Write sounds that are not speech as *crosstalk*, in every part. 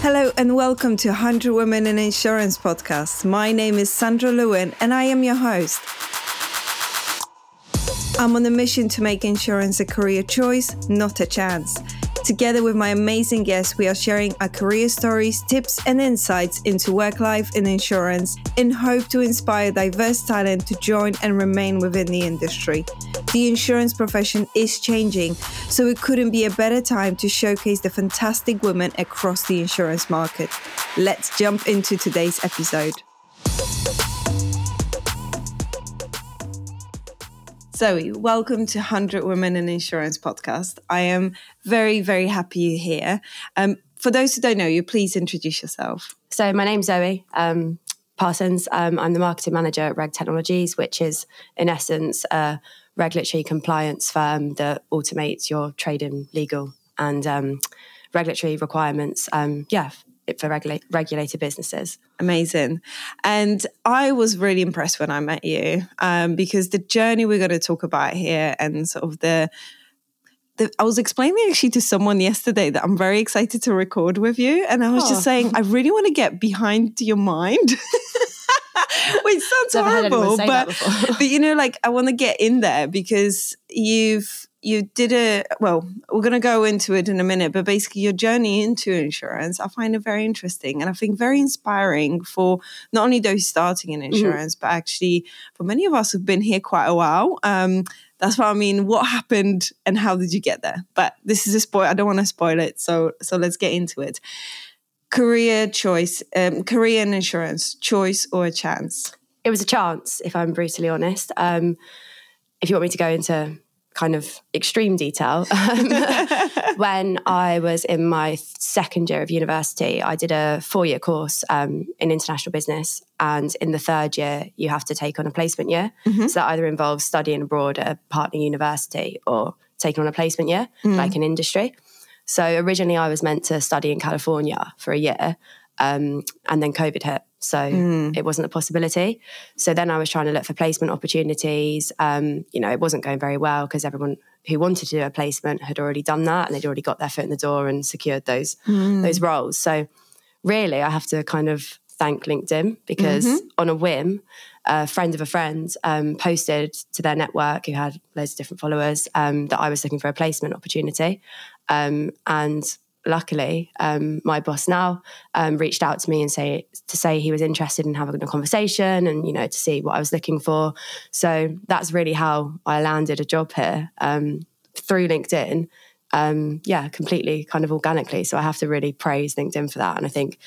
Hello and welcome to 100 Women in Insurance podcast. My name is Sandra Lewin and I am your host. I'm on a mission to make insurance a career choice, not a chance. Together with my amazing guests, we are sharing our career stories, tips, and insights into work life in insurance in hope to inspire diverse talent to join and remain within the industry. The insurance profession is changing, so it couldn't be a better time to showcase the fantastic women across the insurance market. Let's jump into today's episode. Zoe, welcome to 100 Women in Insurance podcast. I am very, very happy you're here. Um, for those who don't know you, please introduce yourself. So, my name's Zoe um, Parsons. Um, I'm the marketing manager at Reg Technologies, which is, in essence, a regulatory compliance firm that automates your trading legal and um, regulatory requirements. Um, yeah, for regula- regulated businesses. Amazing. And I was really impressed when I met you um, because the journey we're going to talk about here and sort of the, I was explaining actually to someone yesterday that I'm very excited to record with you. And I was oh. just saying, I really want to get behind your mind. *laughs* Which sounds horrible, but, but you know, like I want to get in there because you've you did a well we're going to go into it in a minute but basically your journey into insurance i find it very interesting and i think very inspiring for not only those starting in mm-hmm. insurance mm-hmm. but actually for many of us who've been here quite a while um, that's what i mean what happened and how did you get there but this is a spoil i don't want to spoil it so so let's get into it career choice um, career in insurance choice or a chance it was a chance if i'm brutally honest um, if you want me to go into kind of extreme detail. *laughs* Um, *laughs* when I was in my second year of university, I did a four year course um, in international business. And in the third year, you have to take on a placement year. Mm-hmm. So that either involves studying abroad at a partner university or taking on a placement year, mm. like in industry. So originally, I was meant to study in California for a year. Um, and then COVID hit. So mm. it wasn't a possibility. So then I was trying to look for placement opportunities. Um, you know, it wasn't going very well because everyone who wanted to do a placement had already done that and they'd already got their foot in the door and secured those mm. those roles. So really, I have to kind of thank LinkedIn because mm-hmm. on a whim, a friend of a friend um, posted to their network who had loads of different followers um, that I was looking for a placement opportunity. Um, and luckily, um, my boss now um, reached out to me and say to say he was interested in having a conversation and you know to see what I was looking for. So that's really how I landed a job here um, through LinkedIn. Um, yeah, completely kind of organically. So I have to really praise LinkedIn for that. And I think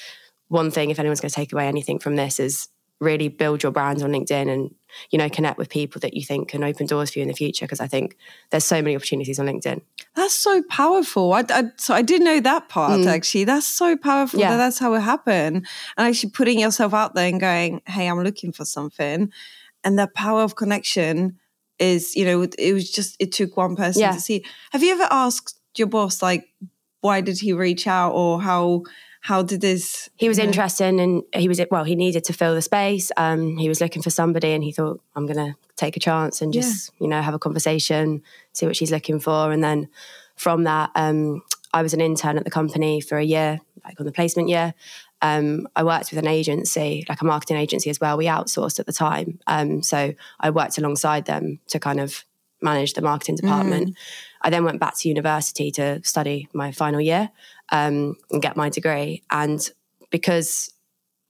one thing, if anyone's going to take away anything from this, is really build your brand on LinkedIn and you know connect with people that you think can open doors for you in the future because I think there's so many opportunities on LinkedIn. That's so powerful. I, I so I didn't know that part mm. actually. That's so powerful. Yeah. That that's how it happened. And actually putting yourself out there and going, "Hey, I'm looking for something," and the power of connection is, you know, it was just it took one person yeah. to see. Have you ever asked your boss like, why did he reach out or how? How did this he was interested and he was well he needed to fill the space um, he was looking for somebody and he thought i'm gonna take a chance and just yeah. you know have a conversation see what she's looking for and then from that um, i was an intern at the company for a year like on the placement year um, I worked with an agency, like a marketing agency as well. We outsourced at the time. Um, so I worked alongside them to kind of manage the marketing department. Mm. I then went back to university to study my final year um, and get my degree. And because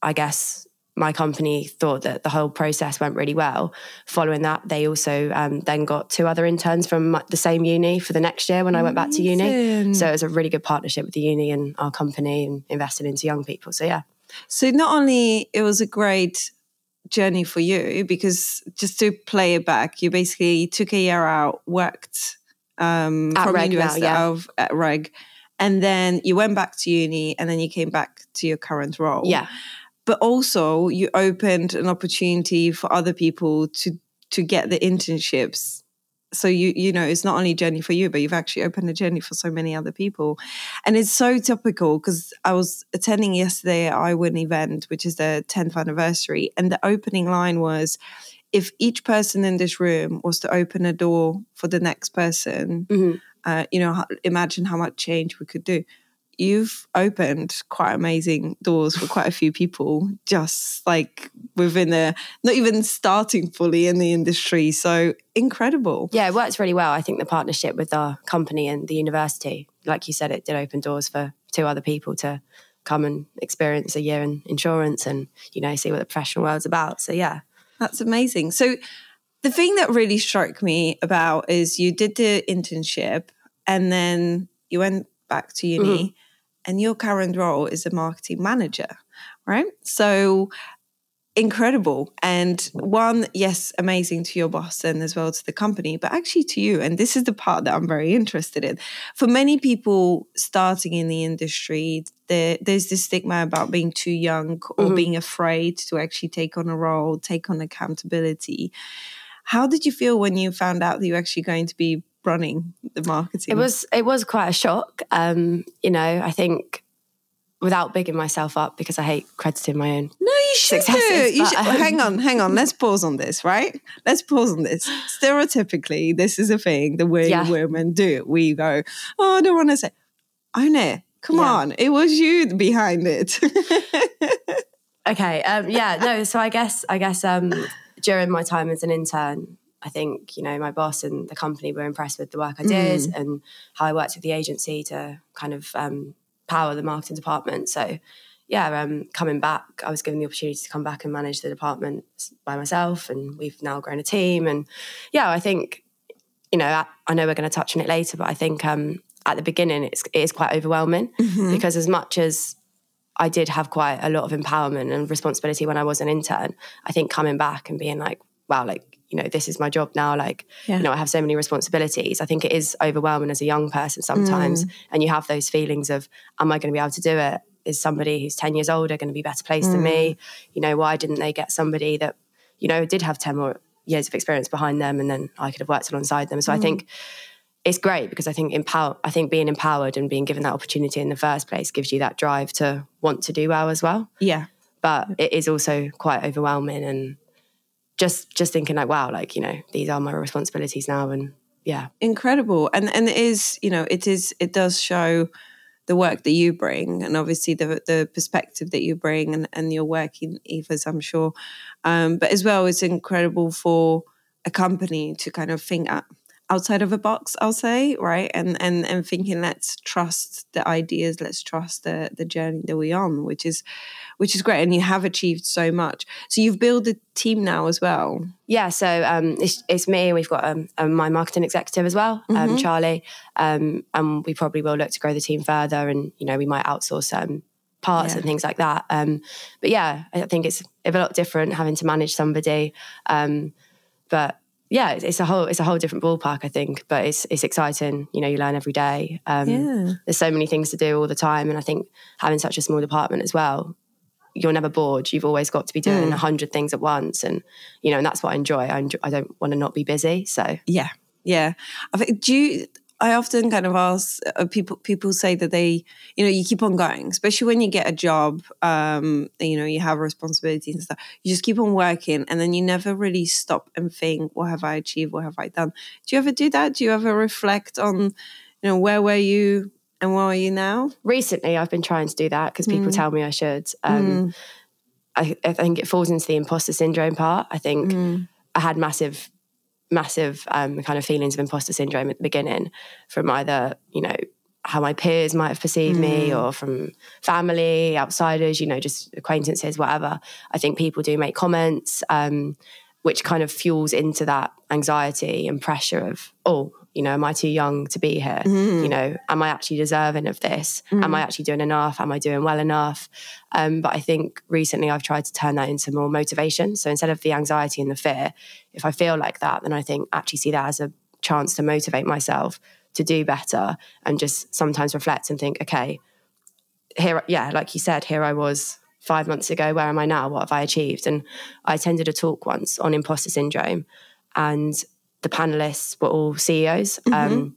I guess my company thought that the whole process went really well. Following that, they also um, then got two other interns from the same uni for the next year when I went back to uni. So it was a really good partnership with the uni and our company and invested into young people. So yeah. So not only it was a great journey for you because just to play it back, you basically took a year out, worked um, at from Reg university now, yeah. of at Reg and then you went back to uni and then you came back to your current role. Yeah. But also you opened an opportunity for other people to to get the internships. So you you know it's not only a journey for you but you've actually opened a journey for so many other people. And it's so typical because i was attending yesterday at iwin event which is the 10th anniversary and the opening line was if each person in this room was to open a door for the next person mm-hmm. uh, you know, imagine how much change we could do. you've opened quite amazing doors for quite a few people just like within the not even starting fully in the industry so incredible. Yeah it works really well i think the partnership with our company and the university. Like you said it did open doors for two other people to come and experience a year in insurance and you know see what the professional world's about so yeah that's amazing so the thing that really struck me about is you did the internship and then you went back to uni mm-hmm and your current role is a marketing manager, right? So incredible. And one, yes, amazing to your boss and as well to the company, but actually to you. And this is the part that I'm very interested in. For many people starting in the industry, there, there's this stigma about being too young or mm-hmm. being afraid to actually take on a role, take on accountability. How did you feel when you found out that you're actually going to be running the marketing? It was it was quite a shock. Um, you know, I think without bigging myself up because I hate crediting my own. No, you should. You should, um, hang on, hang on. Let's pause on this, right? Let's pause on this. *sighs* Stereotypically, this is a thing the way yeah. women do. It. We go, oh, I don't want to say, own it. Come yeah. on, it was you behind it. *laughs* okay. Um, yeah. No. So I guess I guess um, during my time as an intern, I think, you know, my boss and the company were impressed with the work I did mm. and how I worked with the agency to kind of um, power the marketing department. So, yeah, um, coming back, I was given the opportunity to come back and manage the department by myself. And we've now grown a team. And yeah, I think, you know, I, I know we're going to touch on it later, but I think um, at the beginning it's, it is quite overwhelming mm-hmm. because as much as I did have quite a lot of empowerment and responsibility when I was an intern, I think coming back and being like, wow, like you know this is my job now like yeah. you know i have so many responsibilities i think it is overwhelming as a young person sometimes mm. and you have those feelings of am i going to be able to do it is somebody who's 10 years older going to be better placed mm. than me mm. you know why didn't they get somebody that you know did have 10 more years of experience behind them and then i could have worked alongside them so mm. i think it's great because I think empower I think being empowered and being given that opportunity in the first place gives you that drive to want to do well as well. Yeah. But it is also quite overwhelming and just just thinking like wow like you know these are my responsibilities now and yeah. Incredible. And and it is you know it is it does show the work that you bring and obviously the the perspective that you bring and, and your work in Evas I'm sure. Um, but as well it's incredible for a company to kind of think at outside of a box i'll say right and and and thinking let's trust the ideas let's trust the the journey that we're on which is which is great and you have achieved so much so you've built a team now as well yeah so um, it's, it's me we've got um, um, my marketing executive as well um, mm-hmm. charlie um, and we probably will look to grow the team further and you know we might outsource um, parts yeah. and things like that but yeah i think it's a lot different having to manage somebody but yeah, it's a whole it's a whole different ballpark, I think. But it's it's exciting. You know, you learn every day. Um, yeah. There's so many things to do all the time, and I think having such a small department as well, you're never bored. You've always got to be doing mm. a mm. hundred things at once, and you know, and that's what I enjoy. I enjoy, I don't want to not be busy. So yeah, yeah. I think do you I often kind of ask uh, people. People say that they, you know, you keep on going, especially when you get a job. Um, you know, you have responsibilities and stuff. You just keep on working, and then you never really stop and think, "What have I achieved? What have I done?" Do you ever do that? Do you ever reflect on, you know, where were you and where are you now? Recently, I've been trying to do that because people mm. tell me I should. Um, mm. I, I, think it falls into the imposter syndrome part. I think mm. I had massive massive um, kind of feelings of imposter syndrome at the beginning from either, you know, how my peers might have perceived mm. me or from family, outsiders, you know, just acquaintances, whatever. I think people do make comments, um, which kind of fuels into that anxiety and pressure of, oh, you know, am I too young to be here? Mm. You know, am I actually deserving of this? Mm. Am I actually doing enough? Am I doing well enough? Um, but I think recently I've tried to turn that into more motivation. So instead of the anxiety and the fear, if I feel like that, then I think actually see that as a chance to motivate myself to do better and just sometimes reflect and think, okay, here, yeah, like you said, here I was five months ago. Where am I now? What have I achieved? And I attended a talk once on imposter syndrome and the panelists were all CEOs. Mm-hmm. Um,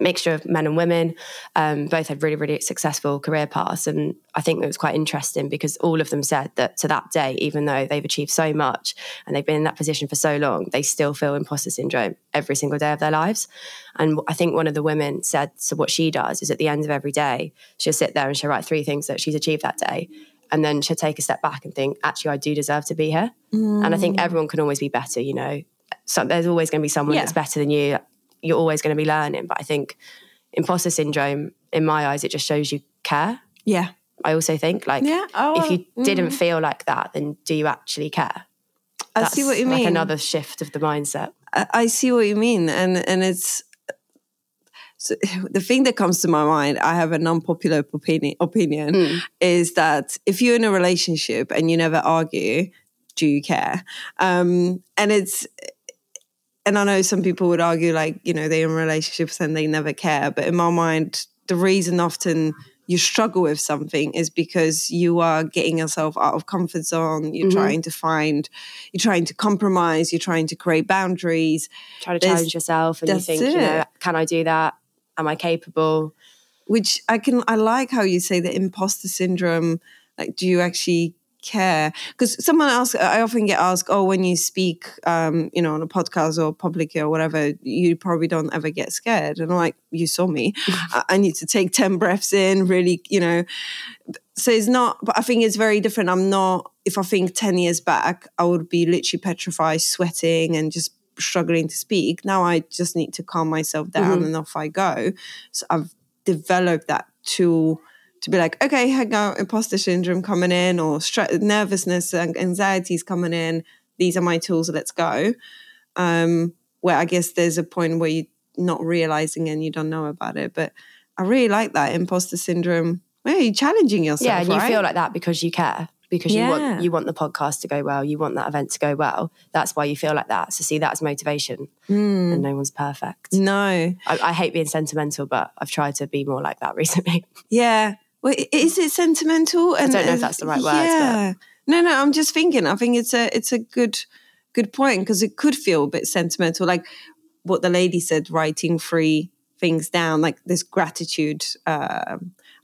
mixture of men and women. Um, both had really, really successful career paths. And I think it was quite interesting because all of them said that to that day, even though they've achieved so much and they've been in that position for so long, they still feel imposter syndrome every single day of their lives. And I think one of the women said, so what she does is at the end of every day, she'll sit there and she'll write three things that she's achieved that day. And then she'll take a step back and think, actually, I do deserve to be here. Mm. And I think everyone can always be better, you know. So there's always going to be someone yeah. that's better than you you're always going to be learning. But I think imposter syndrome, in my eyes, it just shows you care. Yeah. I also think like yeah. oh, if you mm. didn't feel like that, then do you actually care? I That's see what you like mean. Another shift of the mindset. I, I see what you mean, and and it's so *laughs* the thing that comes to my mind. I have an unpopular opinion. Opinion mm. is that if you're in a relationship and you never argue, do you care? Um, and it's and I know some people would argue like, you know, they're in relationships and they never care. But in my mind, the reason often you struggle with something is because you are getting yourself out of comfort zone. You're mm-hmm. trying to find, you're trying to compromise, you're trying to create boundaries. Try to There's, challenge yourself and you think, it. you know, can I do that? Am I capable? Which I can, I like how you say the imposter syndrome. Like, do you actually care. Because someone else i often get asked oh when you speak um, you know on a podcast or publicly or whatever you probably don't ever get scared. And i'm like you saw me. *laughs* I, need to take 10 breaths in really you know. So it's not but i think it's very different. I'm not if i think 10 years back i would be literally petrified sweating and just struggling to speak. Now i just need to calm myself down mm-hmm. and off i go. So i've developed that tool to be like, okay, hang on, imposter syndrome coming in, or stre- nervousness and anxieties coming in. These are my tools. Let's go. Um, where I guess there's a point where you're not realizing and you don't know about it. But I really like that imposter syndrome. Where you're challenging yourself. Yeah, and right? you feel like that because you care. Because yeah. you want you want the podcast to go well, you want that event to go well. That's why you feel like that. So see that as motivation. Mm. And no one's perfect. No, I, I hate being sentimental, but I've tried to be more like that *laughs* recently. Yeah, well, is it sentimental? And, I don't know if that's the right word. Yeah. No, no. I'm just thinking. I think it's a it's a good good point because it could feel a bit sentimental, like what the lady said, writing three things down, like this gratitude. Uh,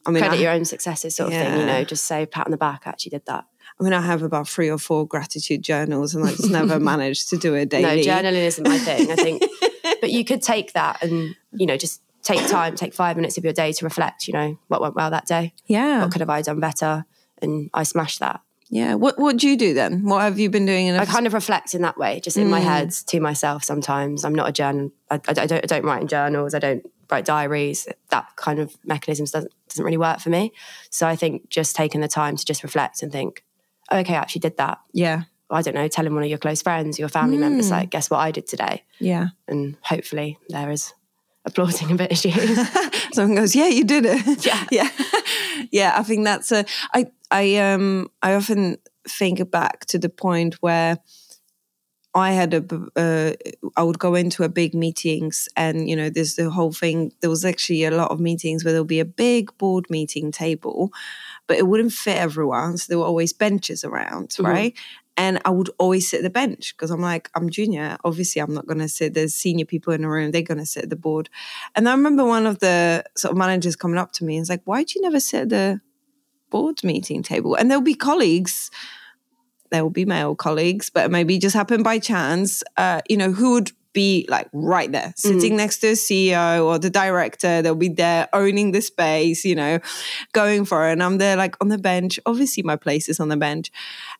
I mean, credit I, your own successes, sort of thing. You know, just say pat on the back. I actually did that. I mean, I have about three or four gratitude journals, and I just never *laughs* managed to do it daily. No, journaling isn't my thing. I think, *laughs* but you could take that and you know just take time, take five minutes of your day to reflect, you know, what went well that day. Yeah. What could have I done better? And I smashed that. Yeah. What What do you do then? What have you been doing? In a... I kind of reflect in that way, just in mm. my head to myself. Sometimes I'm not a journal. I, I, I, don't. I don't write in journals. I don't write diaries. That kind of mechanism doesn't doesn't really work for me. So I think just taking the time to just reflect and think, oh, okay, I actually did that. Yeah. I don't know, telling one of your close friends, your family mm. members, like, guess what I did today? Yeah. And hopefully there is applauding a bit as you. *laughs* Someone goes, "Yeah, you did it." Yeah, *laughs* yeah, *laughs* yeah. I think that's a. I I um I often think back to the point where I had a. Uh, I would go into a big meetings, and you know, there's the whole thing. There was actually a lot of meetings where there'll be a big board meeting table, but it wouldn't fit everyone, so there were always benches around, mm-hmm. right? And I would always sit at the bench because I'm like, I'm junior. Obviously, I'm not going to sit. There's senior people in the room. They're going to sit at the board. And I remember one of the sort of managers coming up to me and was like, why do you never sit at the board meeting table? And there'll be colleagues, there will be male colleagues, but maybe just happened by chance, uh, you know, who would be like right there, sitting mm. next to a CEO or the director. They'll be there owning the space, you know, going for it. And I'm there like on the bench. Obviously, my place is on the bench.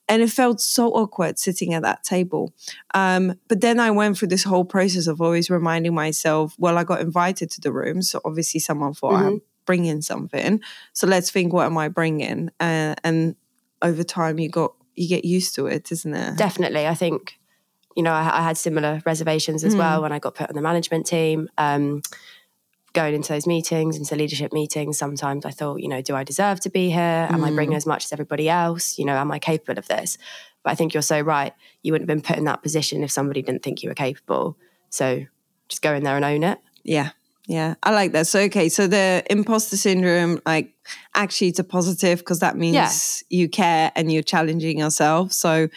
And it felt so awkward sitting at that table. Um, but then I went through this whole process of always reminding myself, well, I got invited to the room. So obviously, someone thought mm-hmm. I'm bringing something. So let's think, what am I bringing? Uh, and over time, you got you get used to it, isn't it? Definitely. I think you know, I, I had similar reservations as mm. well when I got put on the management team. Um, going into those meetings, into leadership meetings, sometimes I thought, you know, do I deserve to be here? Am mm. I bringing as much as everybody else? You know, am I capable of this? But I think you're so right. You wouldn't have been put in that position if somebody didn't think you were capable. So just go in there and own it. Yeah. Yeah, I like that. So, okay, so the imposter syndrome, like, actually, it's a positive because that means yeah. you care and you're challenging yourself. So,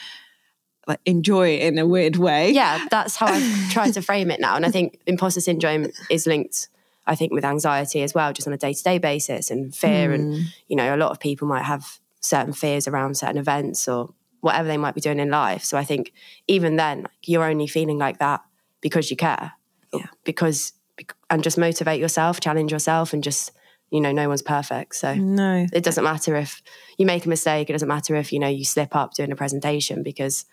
like enjoy it in a weird way. Yeah, that's how I've tried to frame it now. And I think imposter syndrome is linked I think with anxiety as well, just on a day to day basis and fear. Mm. And, you know, a lot of people might have certain fears around certain events or whatever they might be doing in life. So I think even then, you're only feeling like that because you care. Yeah. Because, and just motivate yourself, challenge yourself, and just, you know, no one's perfect. So No. it doesn't matter if you make a mistake. It doesn't matter if, you know, you slip up doing a presentation because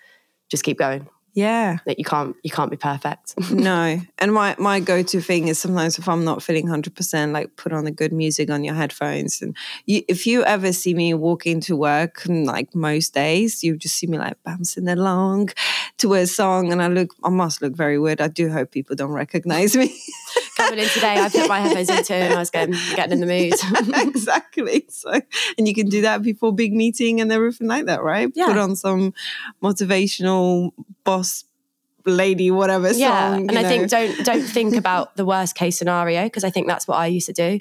just keep going. Yeah. That you can't, you can't be perfect. *laughs* no. And my, my go to thing is sometimes if I'm not feeling 100%, like put on the good music on your headphones. And you, if you ever see me walking to work, and like most days, you just see me like bouncing along to a song. And I look, I must look very weird. I do hope people don't recognize me. *laughs* Coming in today, I put my headphones into and I was going, getting in the mood. *laughs* exactly. So, and you can do that before big meeting and everything like that, right? Yeah. Put on some motivational boss lady, whatever yeah. song. And I think don't don't *laughs* think about the worst case scenario because I think that's what I used to do.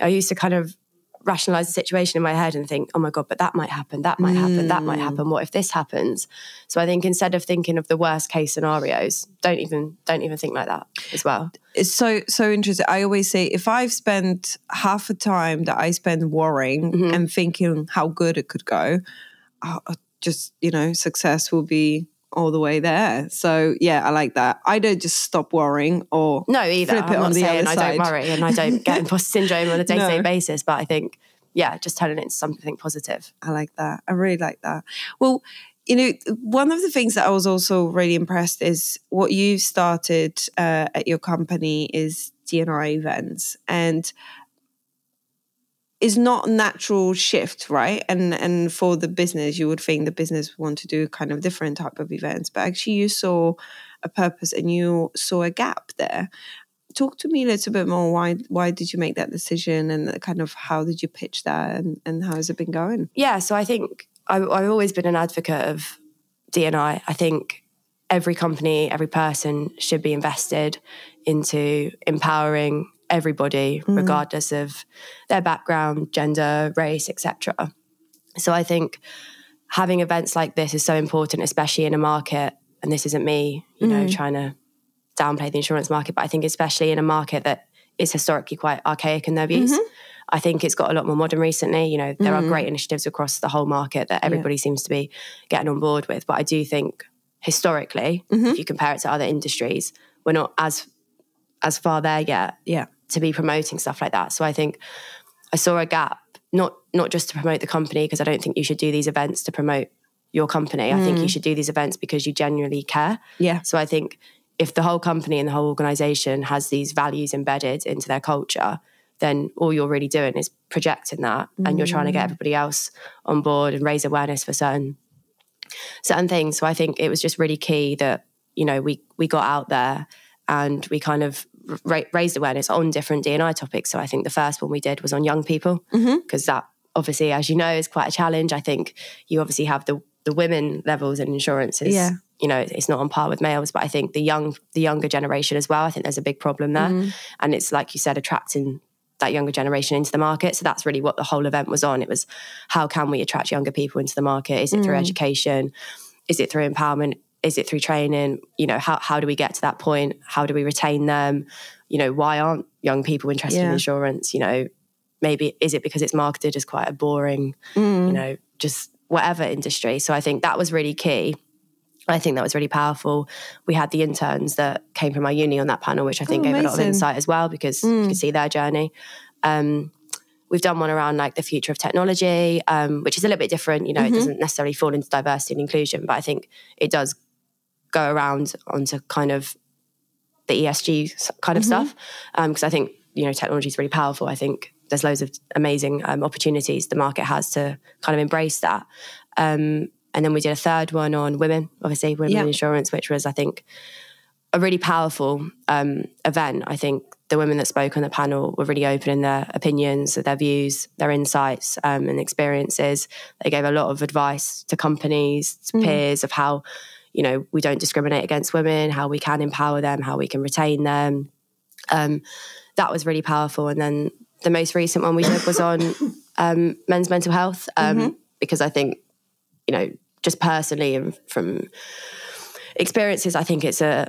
I used to kind of rationalize the situation in my head and think, oh my God, but that might happen, that might happen, that might Mm. happen. What if this happens? So I think instead of thinking of the worst case scenarios, don't even don't even think like that as well. it's so so interesting. I always say if I've spent half the time that I spend worrying Mhm. and thinking how good it could go, i just you know success will be all the way there. So yeah, I like that. I don't just stop worrying or No, either. Flip it I'm on not the saying I don't worry and I don't get *laughs* imposter syndrome on a day to day basis, but I think, yeah, just turning it into something positive. I like that. I really like that. Well, you know, one of the things that I was also really impressed is what you've started uh, at your company is D&I events, and is not a natural shift, right? And and for the business, you would think the business want to do kind of different type of events, but actually you saw a purpose and you saw a gap there. Talk to me a little bit more. Why why did you make that decision, and kind of how did you pitch that, and, and how has it been going? Yeah, so I think I, I've always been an advocate of D&I. I think every company, every person should be invested into empowering everybody, mm. regardless of their background, gender, race, etc. So I think having events like this is so important, especially in a market. And this isn't me, you know, mm. trying to downplay the insurance market, but I think especially in a market that is historically quite archaic in their views. Mm-hmm. I think it's got a lot more modern recently. You know, there are mm. great initiatives across the whole market that everybody seems to be getting on board with. But I do think historically, if mm-hmm. you compare it to other industries, we're not as as far there yet Yeah. To be promoting stuff like that. So I think I saw a gap, not not just to promote the company, because I don't think you should do these events to promote your company. I think you mm. should do these events because you genuinely care. Yeah. So I think if the whole company and the whole organization has these values embedded into their culture, then all you're really doing is projecting that and you're trying to get mm. everybody else on board and raise awareness for certain certain things. So I think it was just really key that, you know, we we got out there and we kind of ra- raised awareness on different D&I topics. So I think the first one we did was on young people mm-hmm. because that obviously, as you know, is quite a challenge. I think you obviously have the the women levels in insurance is, Yeah. you know, it's not on par with males, but I think the young the younger generation as well. I think there's a big problem there, mm-hmm. and it's like you said, attracting that younger generation into the market. So that's really what the whole event was on. It was how can we attract younger people into the market? Is it through mm. education? Is it through empowerment? Is it through training? You know, how how do we get to that point? How do we retain them? You know, why aren't young people interested in insurance? You know, maybe is it because it's marketed as quite a boring, you know, just whatever industry. So I think that was really key. I think that was really powerful. We had the interns that came from our uni on that panel, which I think Oh, gave a lot of insight as well because you can see their journey. Um, we've done one around like the future of technology, um, which is a little bit different. You know, it doesn't necessarily fall into diversity and inclusion, but I think it does go around onto kind of the ESG kind of stuff. Because I think you know technology is really powerful. I think there's loads of amazing um, opportunities the market has to kind of embrace that. Um, and then we did a third one on women, obviously women Yeah. in insurance, which was I think a really powerful um, event. I think the women that spoke on the panel were really open in their opinions, their views, their insights, um, and experiences. They gave a lot of advice to companies, to peers of how, you know, we don't discriminate against women, how we can empower them, how we can retain them. Um, that was really powerful. And then the most recent one we did was on *coughs* um, men's mental health, um, because I think, you know, just personally and from experiences, I think it's a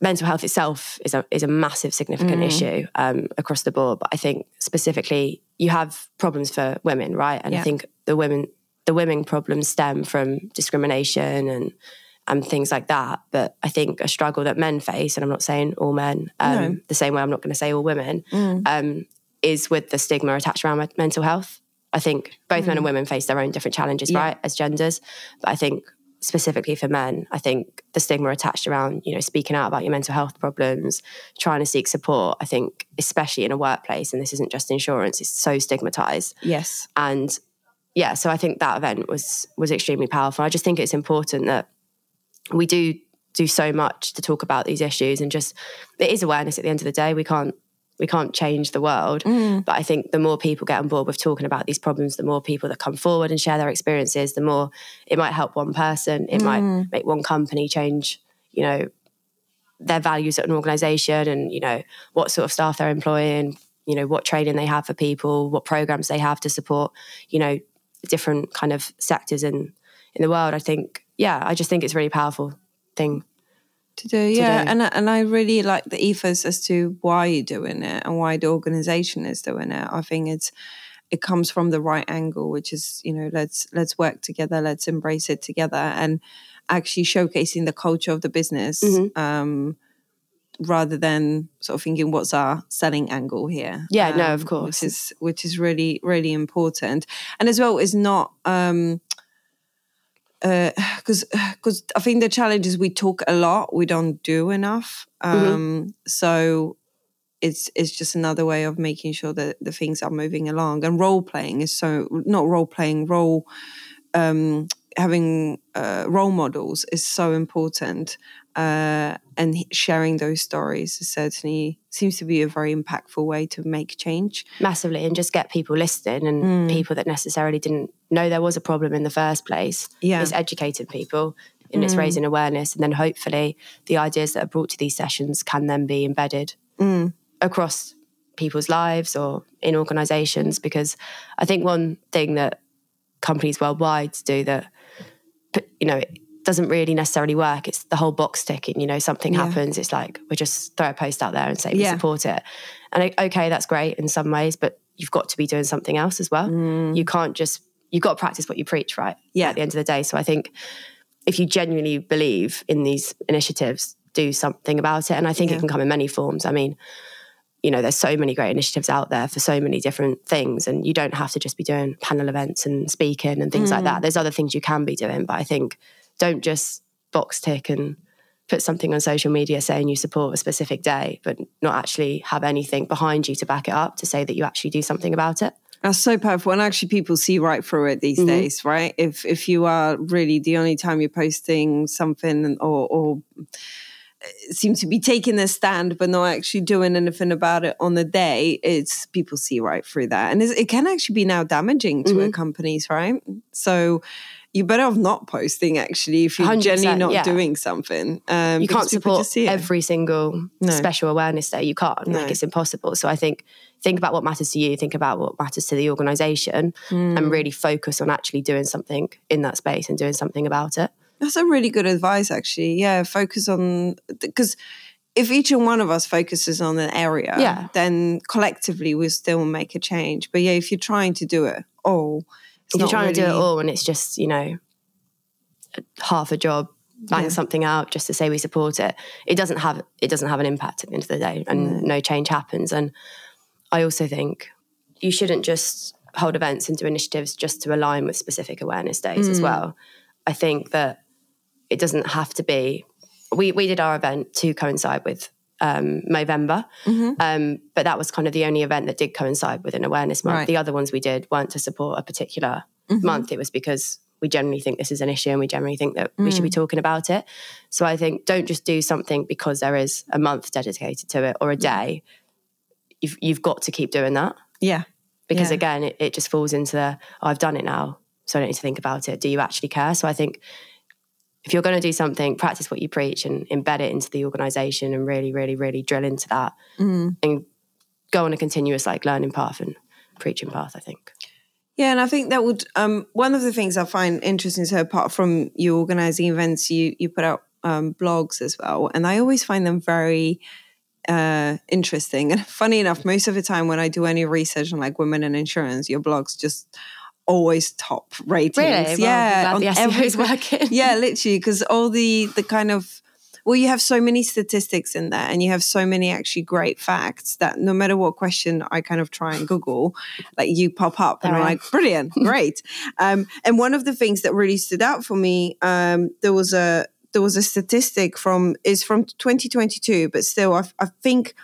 mental health itself is a is a massive significant Mm. issue um, across the board. But I think specifically you have problems for women, right? And Yeah. I think the women the women problems stem from discrimination and and things like that. But I think a struggle that men face, and I'm not saying all men, um, No. the same way I'm not going to say all women, Mm. um, is with the stigma attached around me- mental health. I think both men and women face their own different challenges, Mm. Yeah. right, as genders. But I think specifically for men, I think the stigma attached around, you know, speaking out about your mental health problems, trying to seek support, I think, especially in a workplace, and this isn't just insurance, it's so stigmatized. Yes. And yeah, so I think that event was was extremely powerful. I just think it's important that we do do so much to talk about these issues and just it is awareness at the end of the day. We can't we can't change the world. Mm. But I think the more people get on board with talking about these problems, the more people that come forward and share their experiences, the more it might help one person. It might make one company change, you know, their values at an organization and, you know, what sort of staff they're employing, you know, what training they have for people, what programs they have to support, you know, different kind of sectors in in the world. I think, yeah, I just think it's a really powerful thing. to do. Yeah, do. and I- and I really like the ethos as to why you're doing it and why the organization is doing it. I think it's it comes from the right angle, which is you know let's let's work together, let's embrace it together, and actually showcasing the culture of the business. Mm-hmm. Um, rather than sort of thinking what's our selling angle here Yeah, no, Um, of course. which is which is really really important and as well is not um *sighs* because because *sighs* I think the challenge is we talk a lot, we don't do enough. Um, So it's it's just another way of making sure that the things are moving along. And role playing is so not role playing role. Um, having uh, role models is so important, uh, and sharing those stories certainly seems to be a very impactful way to make change. massively and just get people listening and Mm. people that necessarily didn't know there was a problem in the first place. Yeah. It's educating people and it's Mm. raising awareness. And then hopefully the ideas that are brought to these sessions can then be embedded Mm. across people's lives or in organizations. Because I think one thing that companies worldwide do that, you know, doesn't really necessarily work. It's the whole box ticking. You know, something Yeah. happens. It's like we just throw a post out there and say we Yeah. support it. And okay, that's great in some ways, but you've got to be doing something else as well. You can't just you've got to practice what you preach, right? Mm. Yeah. At the end of the day. So I think if you genuinely believe in these initiatives, do something about it. And I think Yeah. it can come in many forms. I mean, you know, there's so many great initiatives out there for so many different things, and you don't have to just be doing panel events and speaking and things like Mm. that. There's other things you can be doing, but I think don't just box tick and put something on social media saying you support a specific day, but not actually have anything behind you to back it up to say that you actually do something about it. That's so powerful, and actually, people see right through it these days, right? If if you are really the only time you're posting something or or seem to be taking a stand but not actually doing anything about it on the day, it's people see right through that, and it can actually be now damaging to uh, companies, right? So. You're better off not posting actually if you're 100%, generally not yeah. doing something. Um, you can't support every single No. special awareness day. You can't. No. Like it's impossible. So I think think about what matters to you. Think about what matters to the organisation, Hmm. and really focus on actually doing something in that space and doing something about it. That's a really good advice, actually. Yeah, focus on because if each and one of us focuses on an area, Yeah. then collectively we'll still make a change. But yeah, if you're trying to do it all, it's if you're trying to do it all and it's just you know half a job bang Yeah. something out just to say we support it. It doesn't have it doesn't have an impact at the end of the day and no. change happens. And i also think you shouldn't just hold events and do initiatives just to align with specific awareness days as mm. well. I think that it doesn't have to be we we did our event to coincide with um, Movember, um, but that was kind of the only event that did coincide with an awareness month. Right. The other ones we did weren't to support a particular month. It was because we generally think this is an issue and we generally think that we should be talking about it. So I think don't just do something because there is a month dedicated to it or a day. You've you've got to keep doing that Yeah. because Yeah. again, it, it just falls into the oh, I've done it now, so I don't need to think about it. Do you actually care? So I think if you're going to do something, practice what you preach and embed it into the organization and really, really, really drill into that Mm. and go on a continuous like learning path and preaching path. I think. Yeah, and I think that would um, one of the things I find interesting. So apart from you organizing events, you you put out um, blogs as well, and I always find them very uh, interesting. *laughs* And funny enough, most of the time when I do any research on like women and insurance, your blogs just always top ratings. Really? Well, yeah, on the every, working. *laughs* yeah, literally, because all the the kind of well, you have so many statistics in there, and you have so many actually great facts that no matter what question I kind of try and Google, like you pop up, and I'm like, brilliant, *laughs* great. Um, and one of the things that really stood out for me, um, there was a there was a statistic from is from 2022, but still, I, I think.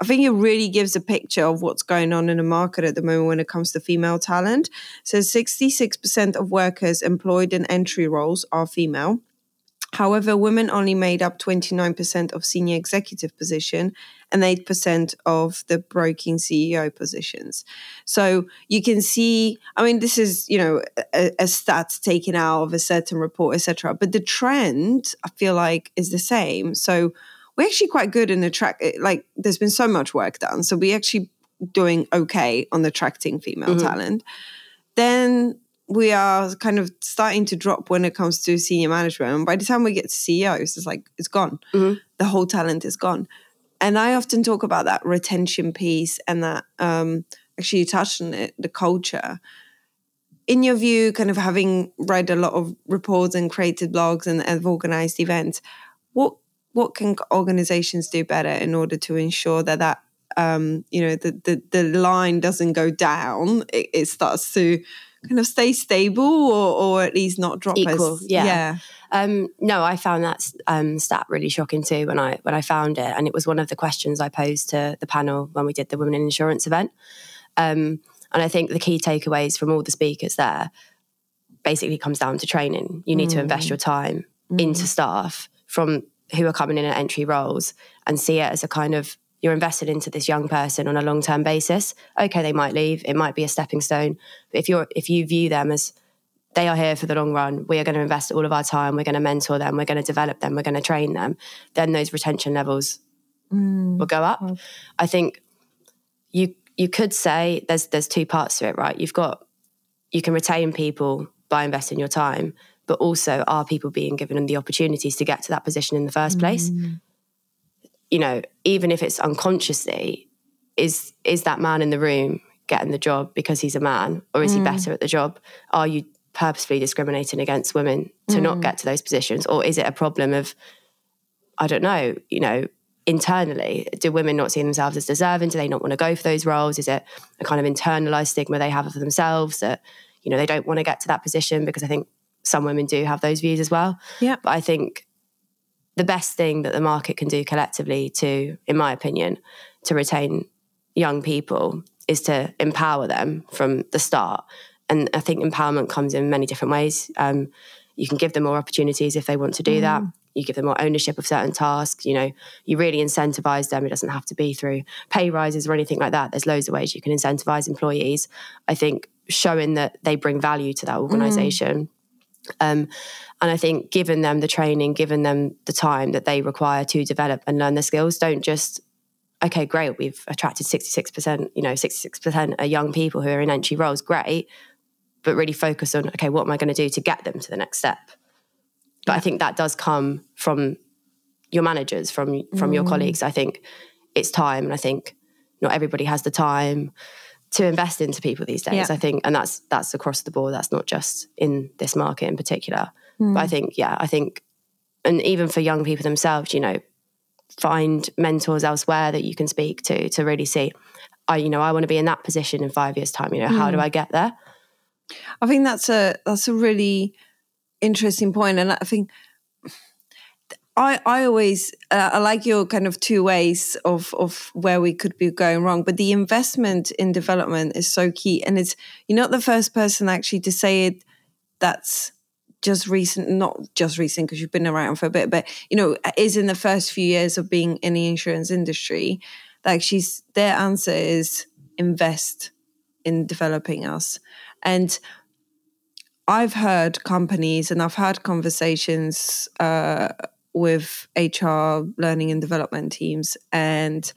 I think it really gives a picture of what's going on in the market at the moment when it comes to female talent. So, 66% of workers employed in entry roles are female. However, women only made up 29% of senior executive position and 8% of the broking CEO positions. So you can see, I mean, this is, you know, a, a stat taken out of a certain report, etc. But the trend, I feel like, is the same. So we're actually quite good in attract, like, there's been so much work done. So we're actually doing okay on attracting female mm-hmm. talent. Then we are kind of starting to drop when it comes to senior management. And by the time we get to CEOs, it's like it's gone. Mm-hmm. The whole talent is gone. And I often talk about that retention piece and that um, actually you touched on it, the culture. In your view, kind of having read a lot of reports and created blogs and have organized events, what what can organizations do better in order to ensure that that um, you know the, the the line doesn't go down, it, it starts to kind of stay stable or, or at least not drop equal. As, yeah. yeah. Um, no, I found that um, stat really shocking too when I when I found it, and it was one of the questions I posed to the panel when we did the Women in Insurance event. Um, and I think the key takeaways from all the speakers there basically comes down to training. You need mm. to invest your time mm. into staff from who are coming in at entry roles and see it as a kind of you're invested into this young person on a long term basis. Okay, they might leave. It might be a stepping stone. But if you're if you view them as they are here for the long run, we are going to invest all of our time. We're going to mentor them. We're going to develop them. We're going to train them. Then those retention levels mm. will go up. I think you you could say there's there's two parts to it, right? You've got you can retain people by investing your time, but also are people being given the opportunities to get to that position in the first place? Mm you know, even if it's unconsciously, is is that man in the room getting the job because he's a man, or is mm. he better at the job? Are you purposefully discriminating against women to mm. not get to those positions, or is it a problem of, I don't know, you know, internally, do women not see themselves as deserving? Do they not want to go for those roles? Is it a kind of internalized stigma they have of themselves that you know they don't want to get to that position? Because I think some women do have those views as well. Yeah, but I think the best thing that the market can do collectively to, in my opinion, to retain young people is to empower them from the start. And I think empowerment comes in many different ways. Um, you can give them more opportunities if they want to do mm. that. You give them more ownership of certain tasks. You know, you really incentivize them. It doesn't have to be through pay rises or anything like that. There's loads of ways you can incentivize employees. I think showing that they bring value to that organization. Mm um, and I think giving them the training, giving them the time that they require to develop and learn the skills, don't just, okay, great, we've attracted 66%, you know, 66% are young people who are in entry roles, great, but really focus on, okay, what am I going to do to get them to the next step? But yeah. I think that does come from your managers, from from mm. your colleagues. I think it's time, and I think not everybody has the time to invest into people these days. Yeah. I think, and that's that's across the board. That's not just in this market in particular. Mm. But I think, yeah, I think, and even for young people themselves, you know, find mentors elsewhere that you can speak to to really see. I, you know, I want to be in that position in five years' time. You know, mm. how do hmm. I get there? I think that's a that's a really interesting point, and I think I, I always uh, I like your kind of two ways of of where we could be going wrong, but the investment in development is so key, and it's you're not the first person actually to say it. That's just recent, not just recent because you've been around for a bit, but you know, is in the first few years of being in the insurance industry. Like she's their answer is invest in developing us, and I've heard companies and I've had conversations. Uh, with HR learning and development teams. And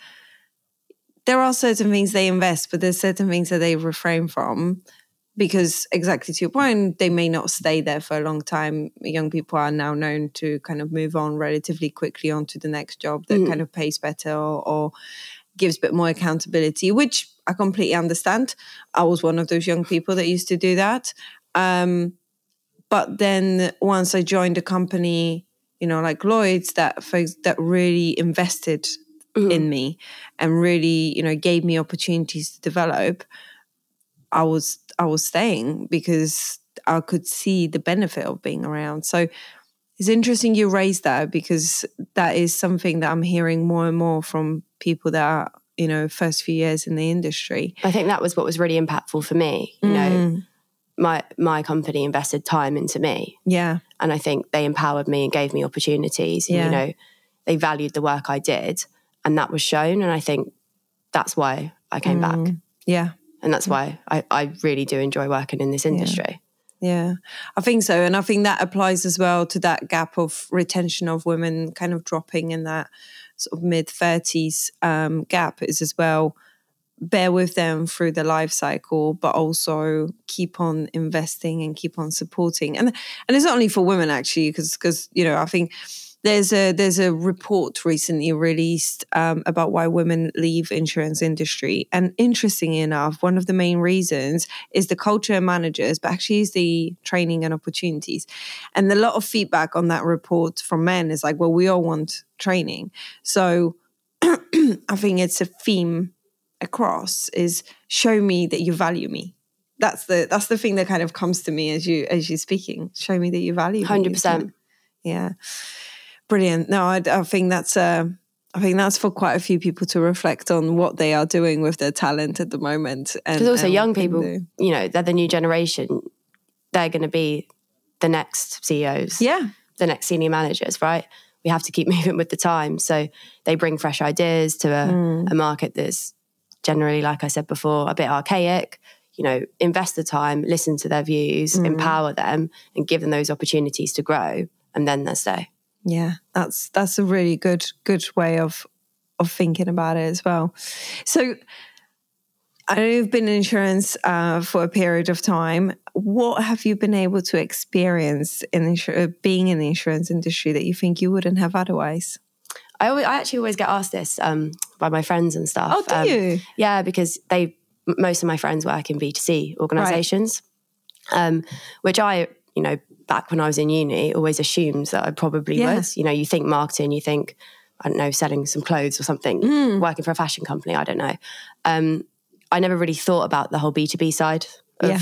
there are certain things they invest, but there's certain things that they refrain from. because exactly to your point, they may not stay there for a long time. Young people are now known to kind of move on relatively quickly onto the next job that mm. kind of pays better or, or gives a bit more accountability, which I completely understand. I was one of those young people that used to do that. Um, but then once I joined a company, you know, like Lloyd's, that folks that really invested mm-hmm. in me and really, you know, gave me opportunities to develop. I was I was staying because I could see the benefit of being around. So it's interesting you raised that because that is something that I'm hearing more and more from people that are, you know, first few years in the industry. I think that was what was really impactful for me. You mm. know, my my company invested time into me. Yeah. And I think they empowered me and gave me opportunities. And, yeah. you know, they valued the work I did and that was shown. And I think that's why I came mm. back. Yeah. And that's why I, I really do enjoy working in this industry. Yeah. yeah. I think so. And I think that applies as well to that gap of retention of women kind of dropping in that sort of mid 30s um, gap is as well bear with them through the life cycle but also keep on investing and keep on supporting. And and it's not only for women actually because because you know i think there's a there's a report recently released um, about why women leave insurance industry, and interestingly enough, one of the main reasons is the culture and managers, but actually is the training and opportunities. And a lot of feedback on that report from men is like, well, we all want training, so *clears throat* I think it's a theme across is show me that you value me that's the that's the thing that kind of comes to me as you as you're speaking show me that you value 100% yeah Brilliant. No, I, I think that's uh, I think that's for quite a few people to reflect on what they are doing with their talent at the moment. Because also young people, you know, they're the new generation. They're going to be the next CEOs. Yeah. The next senior managers, right? We have to keep *laughs* moving with the time. So they bring fresh ideas to a, mm. a market that's generally, like I said before, a bit archaic. You know, invest the time, listen to their views, mm. empower them, and give them those opportunities to grow, and then they stay. Yeah, that's that's a really good good way of of thinking about it as well. So I know you've been in insurance uh, for a period of time. What have you been able to experience in insur- being in the insurance industry that you think you wouldn't have otherwise? I, always, I actually always get asked this um, by my friends and stuff. Oh, do um, you? Yeah, because they most of my friends work in B two C organisations, right. um, which I you know back when I was in uni always assumed that I probably yeah. was. You know, you think marketing, you think, I don't know, selling some clothes or something, mm. working for a fashion company, I don't know. Um, I never really thought about the whole B2B side of yeah.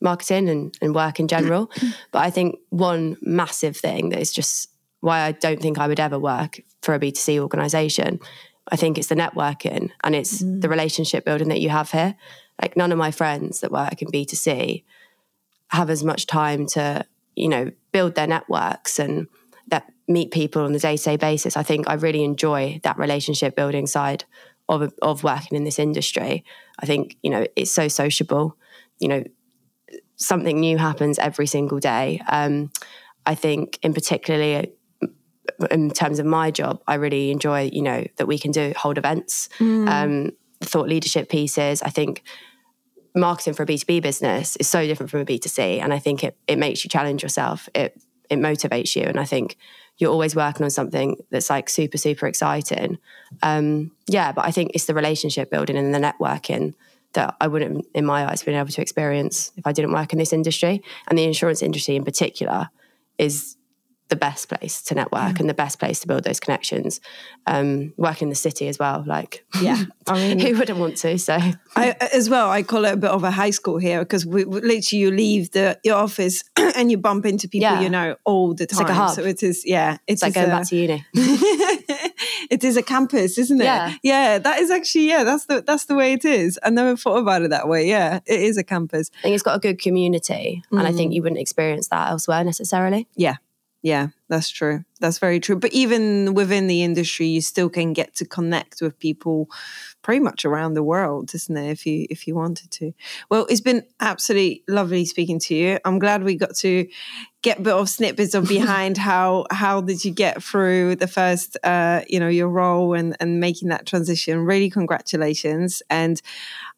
marketing and, and work in general. *clears throat* but I think one massive thing that is just why I don't think I would ever work for a B2C organization. I think it's the networking and it's mm. the relationship building that you have here. Like none of my friends that work in B2C have as much time to you know, build their networks and that meet people on a day to day basis. I think I really enjoy that relationship building side of of working in this industry. I think you know it's so sociable. You know, something new happens every single day. Um, I think, in particularly in terms of my job, I really enjoy you know that we can do hold events, mm. um, thought leadership pieces. I think marketing for a B2B business is so different from a B2C. And I think it, it makes you challenge yourself. It, it motivates you. And I think you're always working on something that's like super, super exciting. Um, yeah, but I think it's the relationship building and the networking that I wouldn't, in my eyes, been able to experience if I didn't work in this industry. And the insurance industry in particular is the best place to network mm. and the best place to build those connections. Um, work in the city as well, like *laughs* yeah, *laughs* I mean, who wouldn't want to? So I, as well, I call it a bit of a high school here because we, literally you leave the your office *clears throat* and you bump into people yeah. you know all the time. It's like. So it is, yeah, it's, it's like going a, back to uni. *laughs* it is a campus, isn't it? Yeah, yeah. That is actually yeah. That's the that's the way it is. I never thought about it that way. Yeah, it is a campus. I think it's got a good community, mm. and I think mm. you wouldn't experience that elsewhere necessarily. Yeah, yeah, That's true. That's very true. But even within the industry, you still can get to connect with people pretty much around the world, isn't it? If you if you wanted to. Well, it's been absolutely lovely speaking to you. I'm glad we got to get a bit of snippets of *laughs* behind how how did you get through the first uh, you know, your role and and making that transition. Really congratulations. And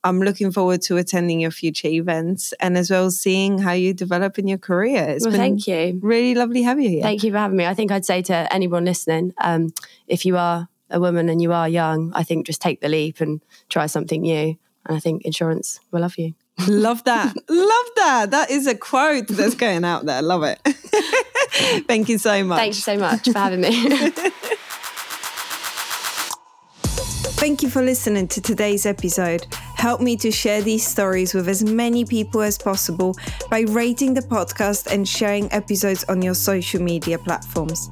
I'm looking forward to attending your future events and as well seeing how you develop in your career. It's well, thank you. Really lovely having you here. Thank you for having me. I think I'd say to anyone listening, um, if you are a woman and you are young, I think just take the leap and try something new. And I think insurance will love you. *laughs* Love that. Love that. That is a quote that's *laughs* going out there. Love it. *laughs* Thank you so much. Thank you so much for having me. Thank you for listening to today's episode. Help me to share these stories with as many people as possible by rating the podcast and sharing episodes on your social media platforms.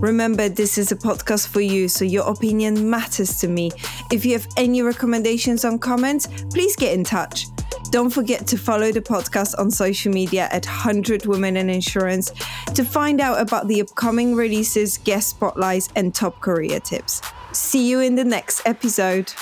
Remember, this is a podcast for you, so your opinion matters to me. If you have any recommendations on comments, please get in touch. Don't forget to follow the podcast on social media at 100 Women in Insurance to find out about the upcoming releases, guest spotlights, and top career tips. See you in the next episode.